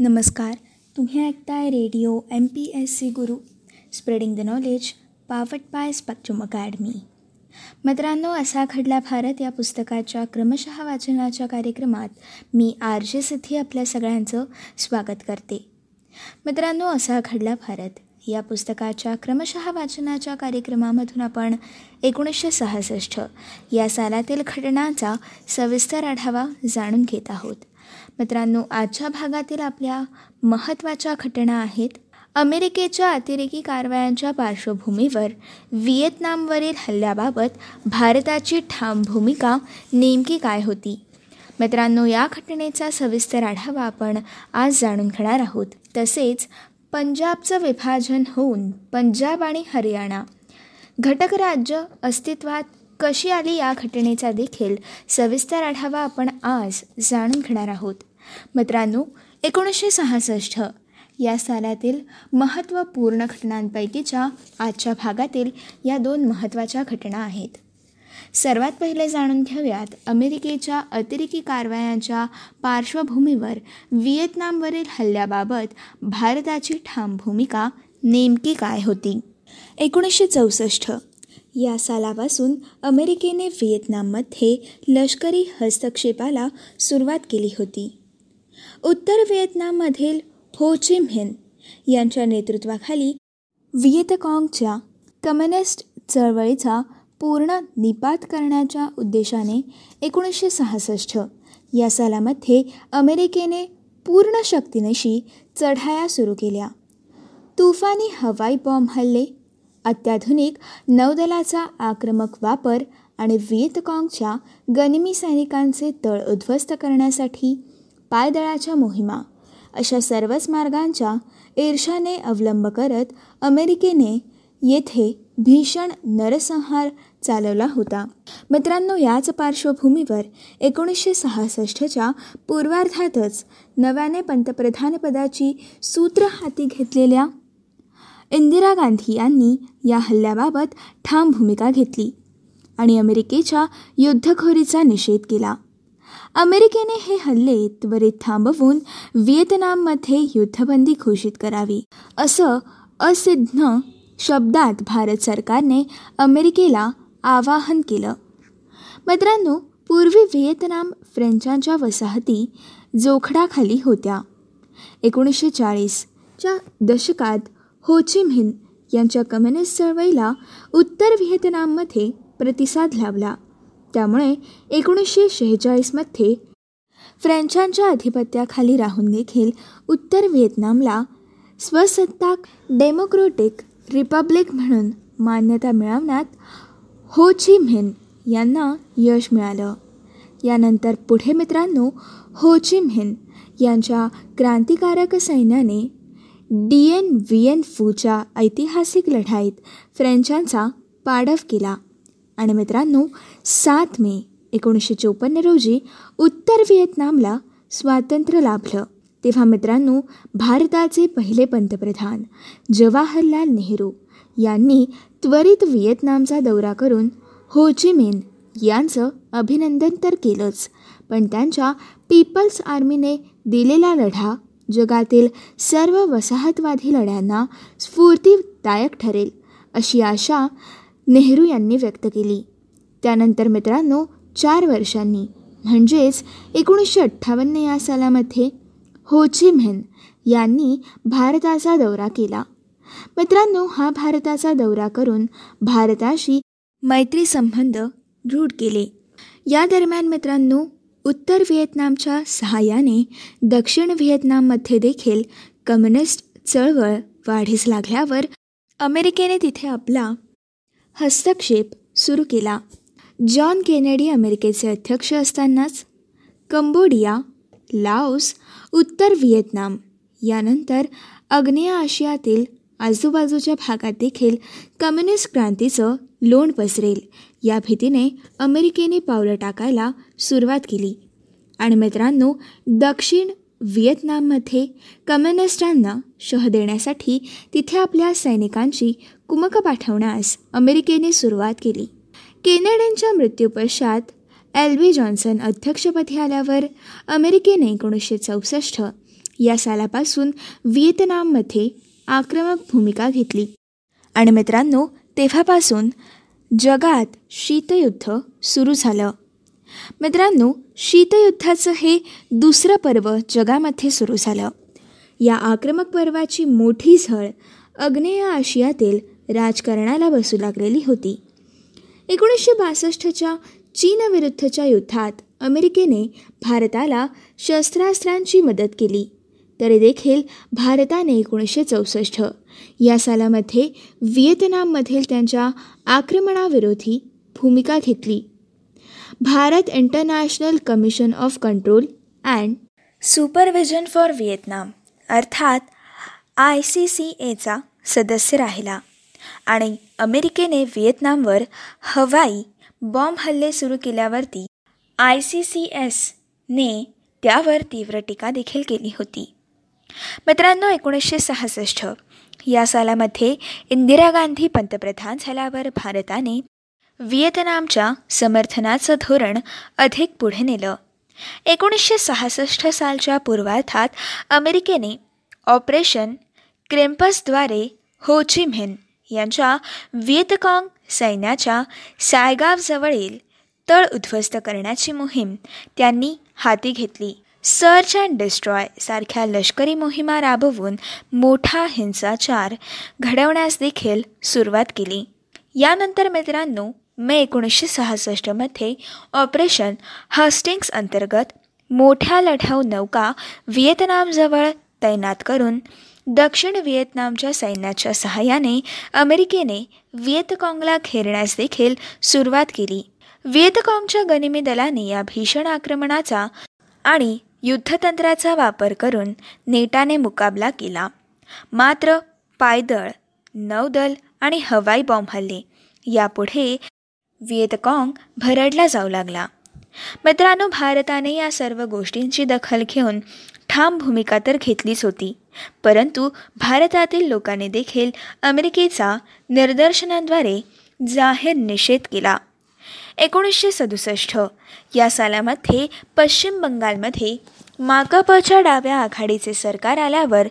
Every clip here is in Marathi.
नमस्कार. तुम्ही ऐकताय radio M P S C Guru. Spreading the knowledge powered by spectrum academy मित्रांनो असा घडला भारत या पुस्तकाच्या क्रमशः वाचनाच्या कार्यक्रमात. मी आर जे सिद्धी आपल्या सगळ्यांचं स्वागत करते. मित्रांनो असा घडला भारत. या पुस्तकाच्या क्रमशः वाचनाच्या कार्यक्रमामधून आपण एकोणीसशे सहासष्ट या सालातील घटनांचा सविस्तर आढावा जाणून घेत आहोत. मित्रांनो आजच्या भागातील आपल्या महत्त्वाच्या घटना आहेत. अमेरिकेच्या अतिरेकी कारवायांच्या पार्श्वभूमीवर व्हिएतनामवरील हल्ल्याबाबत भारताची ठाम भूमिका नेमकी काय होती? मित्रांनो या घटनेचा सविस्तर आढावा आपण आज जाणून घेणार आहोत. तसेच पंजाबचं विभाजन होऊन पंजाब आणि हरियाणा घटक राज्य अस्तित्वात कशी आली या घटनेचा देखील सविस्तर आढावा आपण आज जाणून घेणार आहोत. मित्रांनो एकोणीसशे सहासष्ट या सालातील महत्त्वपूर्ण घटनांपैकीच्या आजच्या भागातील या दोन महत्त्वाच्या घटना आहेत. सर्वात पहिले जाणून घेऊयात अमेरिकेच्या अतिरेकी कारवायांच्या पार्श्वभूमीवर व्हिएतनामवरील हल्ल्याबाबत भारताची ठाम भूमिका नेमकी काय होती? एकोणीसशे चौसष्ट या सालापासून अमेरिकेने व्हिएतनाममध्ये लष्करी हस्तक्षेपाला सुरुवात केली होती. उत्तर व्हिएतनाममधील हो चिम हिन यांच्या नेतृत्वाखाली व्हिएतकाँगच्या कम्युनिस्ट चळवळीचा पूर्ण निपात करण्याच्या उद्देशाने एकोणीसशे सहासष्ट या सालामध्ये अमेरिकेने पूर्ण शक्तीनशी चढाया सुरू केल्या. तुफानी हवाई बॉम्ब हल्ले अत्याधुनिक नौदलाचा आक्रमक वापर आणि व्हिएतकाँगच्या गनिमी सैनिकांचे तळ उद्ध्वस्त करण्यासाठी पायदळाच्या मोहिमा अशा सर्वच मार्गांच्या ईर्षाने अवलंब करत अमेरिकेने येथे भीषण नरसंहार चालवला होता. मित्रांनो याच पार्श्वभूमीवर एकोणीसशे सहासष्टच्या पूर्वार्धातच नव्याने पंतप्रधानपदाची सूत्र हाती घेतलेल्या इंदिरा गांधी यांनी या हल्ल्याबाबत ठाम भूमिका घेतली आणि अमेरिकेच्या युद्धखोरीचा निषेध केला. अमेरिकेने हे हल्ले त्वरित थांबवून व्हिएतनाममध्ये युद्धबंदी घोषित करावी असं असिद्ध शब्दात भारत सरकारने अमेरिकेला आवाहन केलं. मित्रांनो पूर्वी व्हिएतनाम फ्रेंचांच्या वसाहती जोखडाखाली होत्या. एकोणीसशे चाळीसच्या दशकात होचिम यांच्या कम्युनिस्ट चळवळीला उत्तर व्हिएतनाममध्ये प्रतिसाद लाभला. त्यामुळे एकोणीसशे शेहेचाळीसमध्ये फ्रेंचांच्या अधिपत्याखाली राहून देखील उत्तर व्हिएतनामला स्वसत्ताक डेमोक्रेटिक रिपब्लिक म्हणून मान्यता मिळवण्यात हो ची म्हिन यांना यश मिळालं. यानंतर पुढे मित्रांनो हो ची म्हिन यांच्या क्रांतिकारक सैन्याने डी एन व्ही एन फूच्या ऐतिहासिक लढाईत फ्रेंचांचा पाडव केला. आणि मित्रांनो सात मे एकोणीसशे चोपन्न रोजी उत्तर व्हिएतनामला स्वातंत्र्य लाभलं. तेव्हा मित्रांनो भारताचे पहिले पंतप्रधान जवाहरलाल नेहरू यांनी त्वरित व्हिएतनामचा दौरा करून होचिमेन यांचं अभिनंदन तर केलंच पण त्यांच्या पीपल्स आर्मीने दिलेला लढा जगातील सर्व वसाहतवादी लढ्यांना स्फूर्तीदायक ठरेल अशी आशा नेहरू यांनी व्यक्त केली. त्यानंतर मित्रांनो चार वर्षांनी म्हणजेच एकोणीसशे अठ्ठावन्न या सालामध्ये होची मेहन यांनी भारताचा दौरा केला. मित्रांनो हा भारताचा दौरा करून भारताशी मैत्री संबंध दृढ केले. या दरम्यान मित्रांनो उत्तर व्हिएतनामच्या सहाय्याने दक्षिण व्हिएतनाममध्ये देखील कम्युनिस्ट चळवळ वाढीस लागल्यावर अमेरिकेने तिथे आपला हस्तक्षेप सुरू केला. जॉन केनेडी अमेरिकेचे अध्यक्ष असतानाच कंबोडिया लाओस उत्तर व्हिएतनाम यानंतर आग्नेय आशियातील आजूबाजूच्या भागात देखील कम्युनिस्ट क्रांतीचं लोण पसरेल. या भीतीने अमेरिकेने पावलं टाकायला सुरुवात केली. आणि मित्रांनो दक्षिण व्हिएतनाममध्ये कम्युनिस्टांना शह देण्यासाठी तिथे आपल्या सैनिकांची कुमक पाठवण्यास अमेरिकेने सुरुवात केली. केनेड्यांच्या मृत्यूपश्चात एल बी जॉन्सन अध्यक्षपदी आल्यावर अमेरिकेने एकोणीसशे चौसष्ट या सालापासून व्हिएतनाममध्ये आक्रमक भूमिका घेतली. आणि मित्रांनो तेव्हापासून जगात शीतयुद्ध सुरू झालं. मित्रांनो शीतयुद्धाचं हे दुसरं पर्व जगामध्ये सुरू झालं. या आक्रमक पर्वाची मोठी झळ अग्नेय आशियातील राजकारणाला बसू लागलेली होती. एकोणीसशे बासष्टच्या चीनविरुद्धच्या युद्धात अमेरिकेने भारताला शस्त्रास्त्रांची मदत केली. तरी देखील भारताने एकोणीसशे चौसष्ट. या सालामध्ये व्हिएतनाममधील त्यांच्या आक्रमणाविरोधी भूमिका घेतली. Bharat international commission of control and supervision for Vietnam अर्थात आय सी सी एचा सदस्य राहिला आणि अमेरिकेने व्हिएतनामवर हवाई बॉम्ब हल्ले सुरू केल्यावरती आय सी सी एसने त्यावर तीव्र टीका देखील केली होती. मित्रांनो एकोणीसशे सहासष्ट या सालामध्ये इंदिरा गांधी पंतप्रधान झाल्यावर भारताने व्हिएतनामच्या समर्थनाचं धोरण अधिक पुढे नेलं. एकोणीसशे सहासष्ट सालच्या पूर्वार्थात अमेरिकेने ऑपरेशन क्रेम्पसद्वारे हो ची म्हिन यांच्या व्हिएतकॉंग सैन्याच्या सायगावजवळील तळ उद्ध्वस्त करण्याची मोहीम त्यांनी हाती घेतली. सर्च अँड डिस्ट्रॉय सारख्या लष्करी मोहिमा राबवून मोठा हिंसाचार घडवण्यास देखील सुरुवात केली. यानंतर मित्रांनो मे एकोणीसशे सहासष्टमध्ये ऑपरेशन हस्टिंग्स अंतर्गत मोठ्या लढाऊ नौका व्हिएतनामजवळ तैनात करून दक्षिण व्हिएतनामच्या सैन्याच्या सहाय्याने अमेरिकेने व्हिएतकाँगला घेरण्यास देखील सुरुवात केली. व्हिएतकाँगच्या गनिमी दलाने या भीषण आक्रमणाचा आणि युद्धतंत्राचा वापर करून नेटाने मुकाबला केला. मात्र पायदळ नौदल आणि हवाई बॉम्ब हल्ले यापुढे व्हिएतकॉंग भरडला जाऊ लागला. मित्रांनो भारताने या सर्व गोष्टींची दखल घेऊन ठाम भूमिका तर घेतलीच होती परंतु भारतातील लोकांनी देखील अमेरिकेचा निदर्शनांद्वारे जाहीर निषेध केला. एकोणीसशे सदुसष्ट. या सालामध्ये पश्चिम बंगालमध्ये माकापच्या डाव्या आघाडीचे सरकार आल्यावर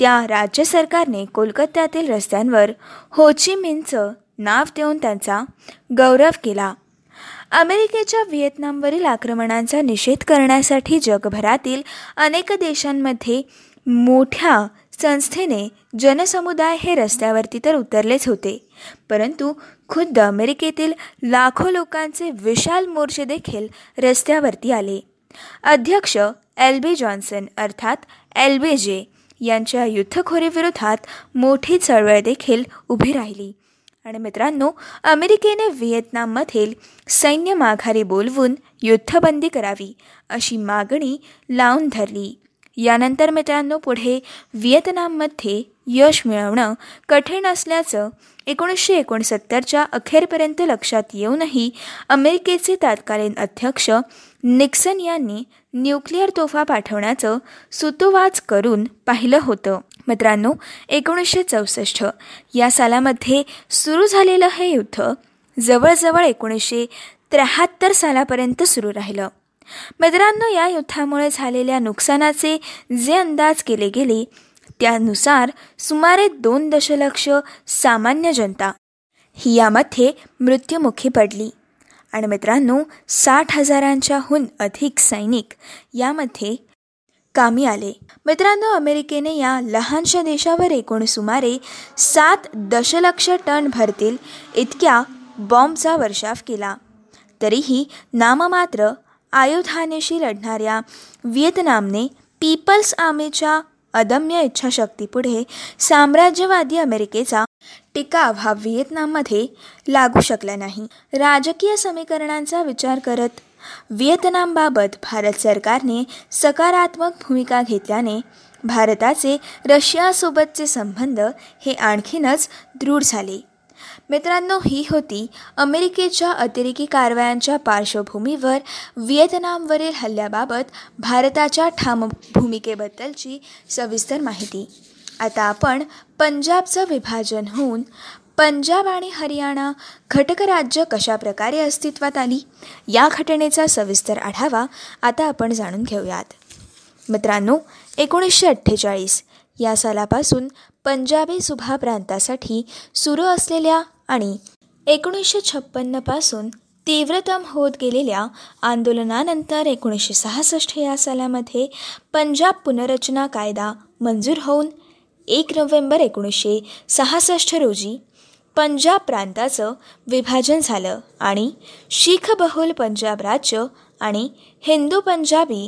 त्या राज्य सरकारने कोलकात्यातील रस्त्यांवर होचिमिनचं नाव देऊन त्यांचा गौरव केला. अमेरिकेच्या व्हिएतनामवरील आक्रमणांचा निषेध करण्यासाठी जगभरातील अनेक देशांमध्ये मोठ्या संस्थेने जनसमुदाय हे रस्त्यावरती तर उतरलेच होते. परंतु खुद्द अमेरिकेतील लाखो लोकांचे विशाल मोर्चे देखील रस्त्यावरती आले. अध्यक्ष एल बी जॉन्सन अर्थात एल बी जे यांच्या युद्धखोरीविरोधात मोठी चळवळ देखील उभी राहिली. आणि मित्रांनो अमेरिकेने व्हिएतनाममधील सैन्य माघारी बोलवून युद्धबंदी करावी अशी मागणी लावून धरली. यानंतर मित्रांनो पुढे व्हिएतनाममध्ये यश मिळवणं कठीण असल्याचं एकोणीसशे एकोणसत्तरच्या अखेरपर्यंत लक्षात येऊनही अमेरिकेचे तत्कालीन अध्यक्ष निक्सन यांनी न्यूक्लिअर तोफा पाठवण्याचं सुतोवाच करून पाहिलं होतं. मित्रांनो एकोणीसशे चौसष्ट या सालामध्ये सुरू झालेलं हे युद्ध जवळजवळ एकोणीसशे त्र्याहत्तर सालापर्यंत सुरू राहिलं. मित्रांनो या युद्धामुळे झालेल्या नुकसानाचे जे अंदाज केले गेले त्यानुसार सुमारे दोन दशलक्ष सामान्य जनता ही यामध्ये मृत्युमुखी पडली. आणि मित्रांनो साठ हजारांच्याहून अधिक सैनिक यामध्ये कामी आले. मित्रांनो अमेरिकेने या लहानशा देशावर एकूण सुमारे सात दशलक्ष टन भरतील इतक्या बॉम्बचा वर्षाव केला. तरीही नाममात्र आयुधानेशी लढणाऱ्या व्हिएतनामने पीपल्स आर्मीच्या अदम्य इच्छाशक्तीपुढे साम्राज्यवादी अमेरिकेचा टिकाव हा व्हिएतनाममध्ये लागू शकला नाही. राजकीय समीकरणांचा विचार करत व्हिएतनामबाबत भारत सरकारने सकारात्मक भूमिका घेतल्याने भारताचे रशियासोबतचे संबंध हे आणखीनच दृढ झाले. मित्रांनो ही होती अमेरिकेच्या अतिरेकी कारवायांच्या पार्श्वभूमीवर व्हिएतनामवरील हल्ल्याबाबत भारताच्या ठाम भूमिकेबद्दलची सविस्तर माहिती. आता आपण पंजाबचं विभाजन होऊन पंजाब आणि हरियाणा घटक राज्य कशाप्रकारे अस्तित्वात आली या घटनेचा सविस्तर आढावा आता आपण जाणून घेऊयात. मित्रांनो एकोणीसशे अठ्ठेचाळीस या सालापासून पंजाबी सुभा प्रांतासाठी सुरू असलेल्या आणि एकोणीसशे छप्पन्नपासून तीव्रतम होत गेलेल्या आंदोलनानंतर एकोणीसशे सहासष्ट या सालामध्ये पंजाब पुनर्रचना कायदा मंजूर होऊन एक नोव्हेंबर एकोणीसशे सहासष्ट रोजी पंजाब प्रांताचं विभाजन झालं आणि शीख बहुल पंजाब राज्य आणि हिंदू पंजाबी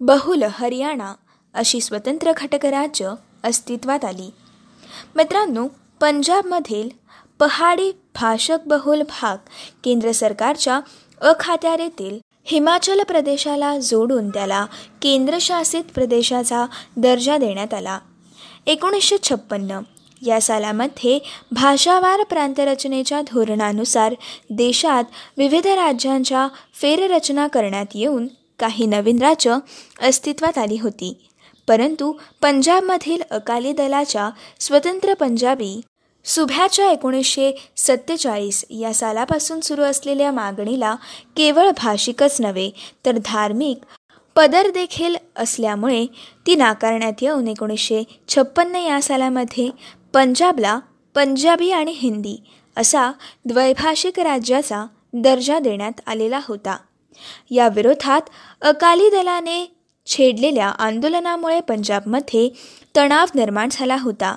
बहुल हरियाणा अशी स्वतंत्र घटक राज्य अस्तित्वात आली. मित्रांनो पंजाबमधील पहाडी भाषक बहुल भाग केंद्र सरकारच्या अखात्यारीतील हिमाचल प्रदेशाला जोडून त्याला केंद्रशासित प्रदेशाचा दर्जा देण्यात आला. एकोणीसशे छप्पन्न या सालामध्ये भाषावार प्रांतरचनेच्या धोरणानुसार देशात विविध राज्यांच्या फेररचना करण्यात येऊन काही नवीन राज्य अस्तित्वात आली होती. परंतु पंजाबमधील अकाली दलाच्या स्वतंत्र पंजाबी सुभ्याच्या एकोणीसशे सत्तेचाळीस या सालापासून सुरू असलेल्या मागणीला केवळ भाषिकच नव्हे तर धार्मिक पदर देखील असल्यामुळे ती नाकारण्यात येऊन एकोणीसशे छप्पन्न या सालामध्ये पंजाबला पंजाबी आणि हिंदी असा द्वैभाषिक राज्याचा दर्जा देण्यात आलेला होता. या विरोधात अकाली दलाने छेडलेल्या आंदोलनामुळे पंजाबमध्ये तणाव निर्माण झाला होता.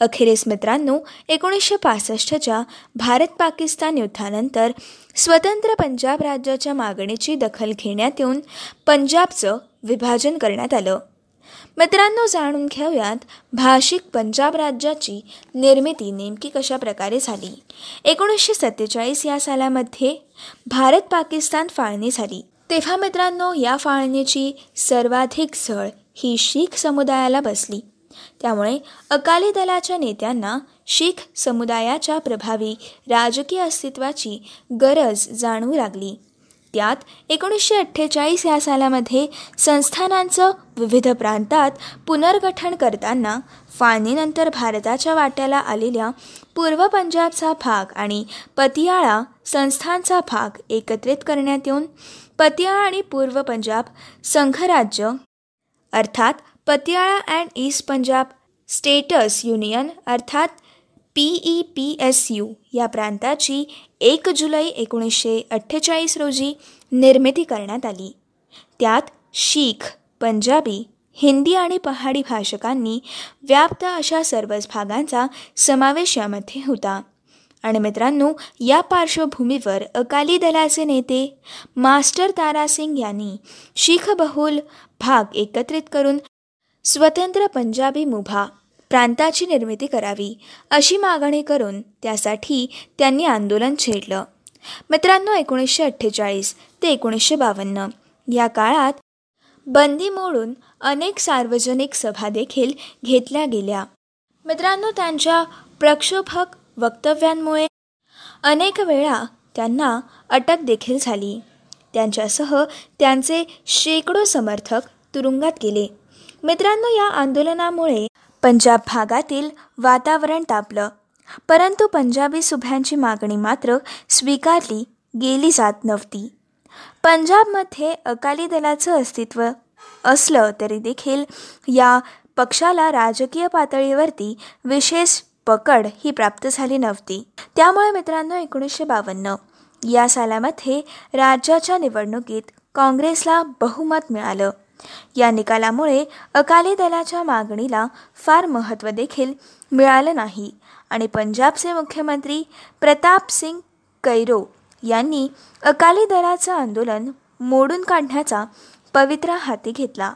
अखेरीस मित्रांनो एकोणीसशे पासष्टच्या भारत पाकिस्तान युद्धानंतर स्वतंत्र पंजाब राज्याच्या मागणीची दखल घेण्यात येऊन पंजाबचं विभाजन करण्यात आलं. मित्रांनो जाणून घेऊयात भाषिक पंजाब राज्याची निर्मिती नेमकी कशा प्रकारे झाली? एकोणीसशे सत्तेचाळीस या सालामध्ये भारत पाकिस्तान फाळणी झाली. तेव्हा मित्रांनो या फाळणीची सर्वाधिक झळ ही शीख समुदायाला बसली. त्यामुळे अकाली दलाच्या नेत्यांना शीख समुदायाच्या प्रभावी राजकीय अस्तित्वाची गरज जाणवू लागली. त्यात एकोणीसशे अठ्ठेचाळीस या सालामध्ये संस्थानांचं विविध प्रांतात पुनर्गठन करताना फाळणीनंतर भारताच्या वाट्याला आलेल्या पूर्व पंजाबचा भाग आणि पतियाळा संस्थांचा भाग एकत्रित करण्यात येऊन पतियाळा आणि पूर्व पंजाब संघराज्य अर्थात Patiala and East Punjab states union अर्थात P E P S U या प्रांताची एक जुलै एकोणीसशे अठ्ठेचाळीस रोजी निर्मिती करण्यात आली. त्यात शीख पंजाबी हिंदी आणि पहाडी भाषकांनी व्याप्त अशा सर्वच भागांचा समावेश यामध्ये होता. आणि मित्रांनो या पार्श्वभूमीवर अकाली दलाचे नेते मास्टर तारासिंग यांनी शीख बहुल भाग एकत्रित करून स्वतंत्र पंजाबी मुभा प्रांताची निर्मिती करावी अशी मागणी करून त्यासाठी त्यांनी आंदोलन छेडलं. मित्रांनो एकोणीसशे अठ्ठेचाळीस ते एकोणीसशे बावन्न या काळात बंदी मोडून अनेक सार्वजनिक सभा देखील घेतल्या गेल्या. मित्रांनो त्यांच्या प्रक्षोभक वक्तव्यांमुळे अनेक वेळा त्यांना अटक देखील झाली. त्यांच्यासह त्यांचे शेकडो समर्थक तुरुंगात गेले. मित्रांनो या आंदोलनामुळे पंजाब भागातील वातावरण तापलं. परंतु पंजाबी सुभ्यांची मागणी मात्र स्वीकारली गेली जात नव्हती. पंजाबमध्ये अकाली दलाचं अस्तित्व असलं तरी देखील या पक्षाला राजकीय पातळीवरती विशेष पकड ही प्राप्त झाली नव्हती. त्यामुळे मित्रांनो एकोणीसशे बावन्न या सालामध्ये राज्याच्या निवडणुकीत काँग्रेसला बहुमत मिळालं. या निकालामुळे अकाली दलाच्या मागणीला फार महत्त्व देखील मिळालं नाही. आणि पंजाबचे मुख्यमंत्री प्रताप सिंग कैरो यांनी अकाली दलाचं आंदोलन मोडून काढण्याचा पवित्रा हाती घेतला.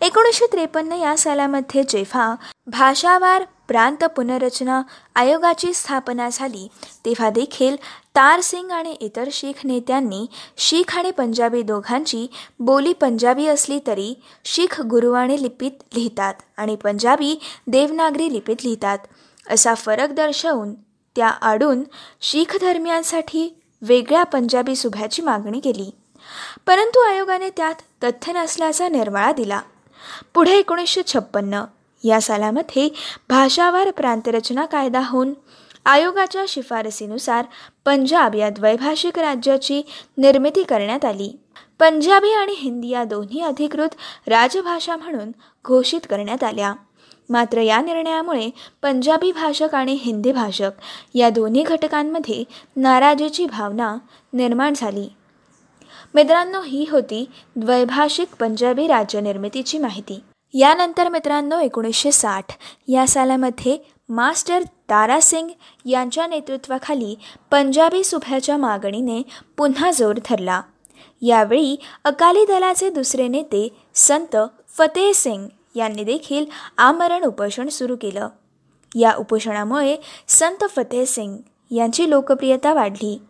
एकोणीसशे त्रेपन्न या सालामध्ये जेव्हा भाषावार प्रांत पुनर्रचना आयोगाची स्थापना झाली. तेव्हा देखील तारसिंग आणि इतर शीख नेत्यांनी शीख आणि पंजाबी दोघांची बोली पंजाबी असली तरी शीख गुरुवाणी लिपीत लिहितात आणि पंजाबी देवनागरी लिपीत लिहितात. असा फरक दर्शवून त्या आडून शीख धर्मियांसाठी वेगळ्या पंजाबी सुभ्याची मागणी केली. परंतु आयोगाने त्यात तथ्य नसल्याचा निर्वाळा दिला. पुढे एकोणीसशे छप्पन्न या सालामध्ये भाषावार प्रांतरचना कायदा होऊन आयोगाच्या शिफारसीनुसार पंजाब या द्वैभाषिक राज्याची निर्मिती करण्यात आली. पंजाबी आणि हिंदी या दोन्ही अधिकृत राजभाषा म्हणून घोषित करण्यात आल्या. मात्र या निर्णयामुळे पंजाबी भाषक आणि हिंदी भाषक या दोन्ही घटकांमध्ये नाराजीची भावना निर्माण झाली. मित्रांनो ही होती द्वैभाषिक पंजाबी राज्यनिर्मितीची माहिती. यानंतर मित्रांनो एकोणीसशे साठ या सालामध्ये मास्टर तारासिंग यांच्या नेतृत्वाखाली पंजाबी सुभ्याच्या मागणीने पुन्हा जोर धरला. यावेळी अकाली दलाचे दुसरे नेते संत फतेह सिंग यांनी देखील आमरण उपोषण सुरू केलं. या उपोषणामुळे संत फतेह सिंग यांची लोकप्रियता वाढली.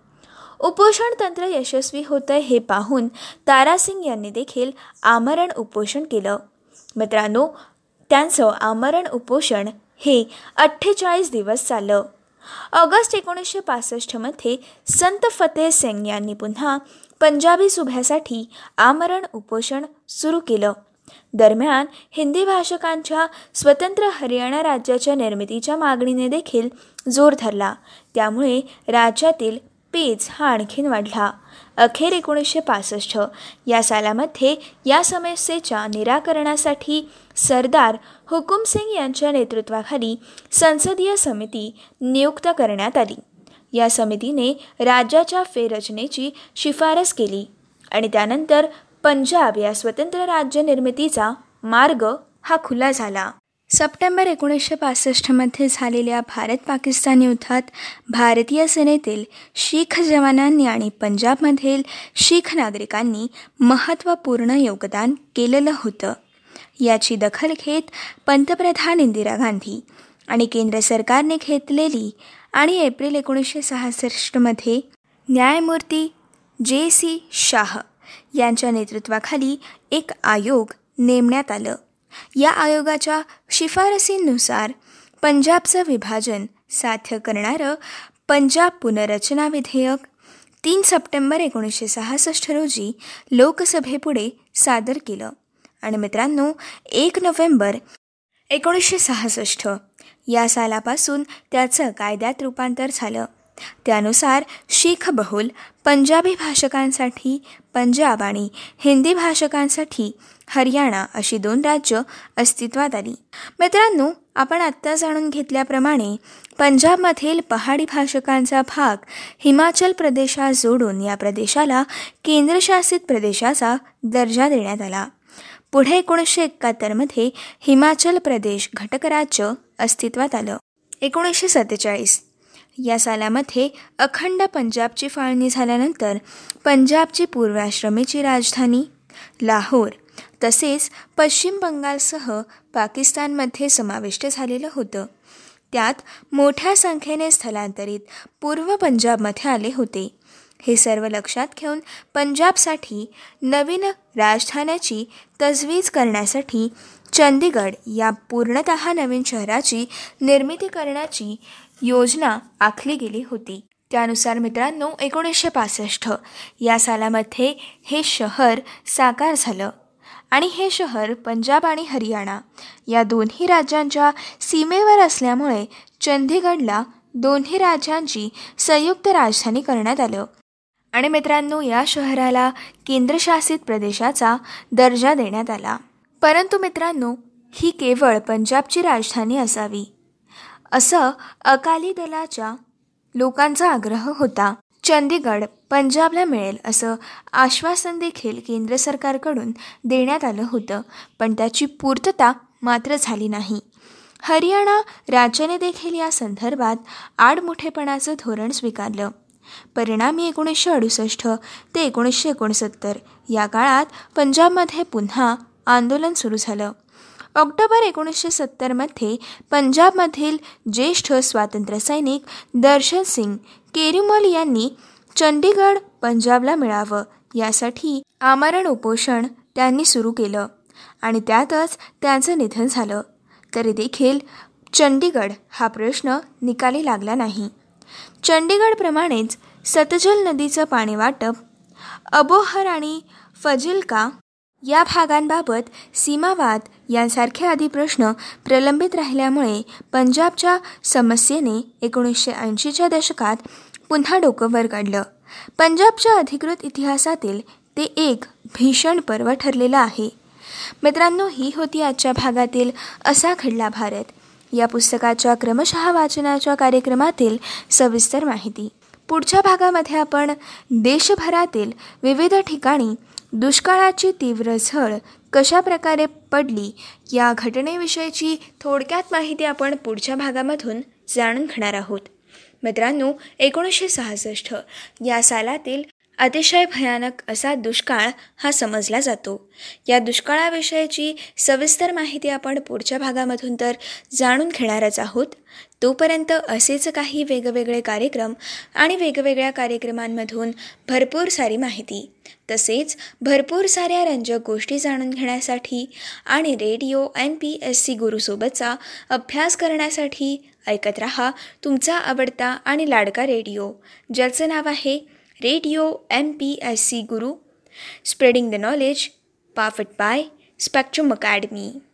उपोषण तंत्र यशस्वी होतं हे पाहून तारासिंग यांनी देखील आमरण उपोषण केलं. मित्रांनो त्यांचं आमरण उपोषण हे अठ्ठेचाळीस दिवस चाललं. ऑगस्ट एकोणीसशे पासष्टमध्ये संत फतेह सिंग यांनी पुन्हा पंजाबी सुभ्यासाठी आमरण उपोषण सुरू केलं. दरम्यान हिंदी भाषकांच्या स्वतंत्र हरियाणा राज्याच्या निर्मितीच्या मागणीने देखील जोर धरला. त्यामुळे राज्यातील पेज हा आणखीन वाढला. अखेर एकोणीसशे पासष्ट. या सालामध्ये या समस्येच्या निराकरणासाठी सरदार हुकुमसिंग यांच्या नेतृत्वाखाली संसदीय समिती नियुक्त करण्यात आली. या समितीने राज्याच्या फेररचनेची शिफारस केली आणि त्यानंतर पंजाब या स्वतंत्र राज्य निर्मितीचा मार्ग हा खुला झाला. सप्टेंबर एकोणीसशे पासष्टमध्ये झालेल्या भारत पाकिस्तान युद्धात भारतीय सेनेतील शीख जवानांनी आणि पंजाबमधील शीख नागरिकांनी महत्त्वपूर्ण योगदान केलेलं होतं. याची दखल घेत पंतप्रधान इंदिरा गांधी आणि केंद्र सरकारने घेतलेली आणि एप्रिल एकोणीसशे सहासष्टमध्ये न्यायमूर्ती जे सी शाह यांच्या नेतृत्वाखाली एक आयोग नेमण्यात आलं. या आयोगाच्या शिफारसींनुसार पंजाबचं विभाजन साध्य करणारं पंजाब पुनर्रचना विधेयक तीन सप्टेंबर एकोणीसशे सहासष्ट रोजी लोकसभेपुढे सादर केलं. आणि मित्रांनो एक नोव्हेंबर एकोणीसशे सहासष्ट या सालापासून त्याचं कायद्यात रूपांतर झालं. त्यानुसार शीख बहुल पंजाबी भाषकांसाठी पंजाब आणि हिंदी भाषकांसाठी हरियाणा अशी दोन राज्य अस्तित्वात आली. मित्रांनो आपण आत्ता जाणून घेतल्याप्रमाणे पंजाबमधील पहाडी भाषकांचा भाग हिमाचल प्रदेशात जोडून या प्रदेशाला केंद्रशासित प्रदेशाचा दर्जा देण्यात आला. पुढे एकोणीसशे एकाहत्तरमध्ये हिमाचल प्रदेश घटकराज्य अस्तित्वात आलं. एकोणीसशे सत्तेचाळीस या सालामध्ये अखंड पंजाबची फाळणी झाल्यानंतर पंजाबची पूर्वाश्रमेची राजधानी लाहोर तसेच पश्चिम बंगालसह पाकिस्तानमध्ये समाविष्ट झालेलं होतं. त्यात मोठ्या संख्येने स्थलांतरित पूर्व पंजाबमध्ये आले होते. हे सर्व लक्षात घेऊन पंजाबसाठी नवीन राजधान्याची तजवीज करण्यासाठी चंदीगड या पूर्णत नवीन शहराची निर्मिती करण्याची योजना आखली गेली होती. त्यानुसार मित्रांनो एकोणीसशे पासष्ट या सालामध्ये हे शहर साकार झालं. आणि हे शहर पंजाब आणि हरियाणा या दोन्ही राज्यांच्या सीमेवर असल्यामुळे चंदीगडला दोन्ही राज्यांची संयुक्त राजधानी करण्यात आलं. आणि मित्रांनो या शहराला केंद्रशासित प्रदेशाचा दर्जा देण्यात आला. परंतु मित्रांनो ही केवळ पंजाबची राजधानी असावी. असं अकाली दलाच्या लोकांचा आग्रह होता. चंदीगड पंजाबला मिळेल असं आश्वासन देखील केंद्र सरकारकडून देण्यात आलं होतं. पण त्याची पूर्तता मात्र झाली नाही. हरियाणा राज्याने देखील या संदर्भात आडमुठेपणाचं धोरण स्वीकारलं. परिणामी एकोणीसशे अडुसष्ट ते एकोणीसशे एकोणसत्तर या काळात पंजाबमध्ये पुन्हा आंदोलन सुरू झालं. ऑक्टोबर एकोणीसशे सत्तरमध्ये पंजाबमधील ज्येष्ठ स्वातंत्र्यसैनिक दर्शन सिंग केरिमल यांनी चंडीगड पंजाबला मिळावं यासाठी आमरण उपोषण त्यांनी सुरू केलं आणि त्यातच त्यांचं निधन झालं. तरी देखील चंडीगड हा प्रश्न निकाली लागला नाही. चंडीगडप्रमाणेच सतजल नदीचं पाणी वाटप अबोहर आणि फजिलका या भागांबाबत सीमावाद यांसारखे आदी प्रश्न प्रलंबित राहिल्यामुळे पंजाबच्या समस्येने एकोणीसशे ऐंशीच्या दशकात पुन्हा डोकं वर काढलं. पंजाबच्या अधिकृत इतिहासातील ते एक भीषण पर्व ठरलेलं आहे. मित्रांनो ही होती आजच्या भागातील असा घडला भारत. या पुस्तकाच्या क्रमशः वाचनाच्या कार्यक्रमातील सविस्तर माहिती. पुढच्या भागामध्ये आपण देशभरातील विविध ठिकाणी दुष्काळाची तीव्र झळ कशा प्रकारे पडली या घटनेविषयीची थोडक्यात माहिती आपण पुढच्या भागामधून जाणून घेणार आहोत. मित्रांनो एकोणीसशे सहासष्ट या सालातील अतिशय भयानक असा दुष्काळ हा समजला जातो. या दुष्काळाविषयीची सविस्तर माहिती आपण पुढच्या भागामधून तर जाणून घेणारच आहोत. तोपर्यंत असेच काही वेगवेगळे कार्यक्रम आणि वेगवेगळ्या कार्यक्रमांमधून भरपूर सारी माहिती. तसेच भरपूर साऱ्या रंजक गोष्टी जाणून घेण्यासाठी आणि radio N P S C गुरुसोबतचा अभ्यास करण्यासाठी ऐकत रहा तुमचा आवडता आणि लाडका रेडिओ. ज्याचं नाव आहे Radio MPSC Guru, spreading the knowledge, powered by Spectrum Academy.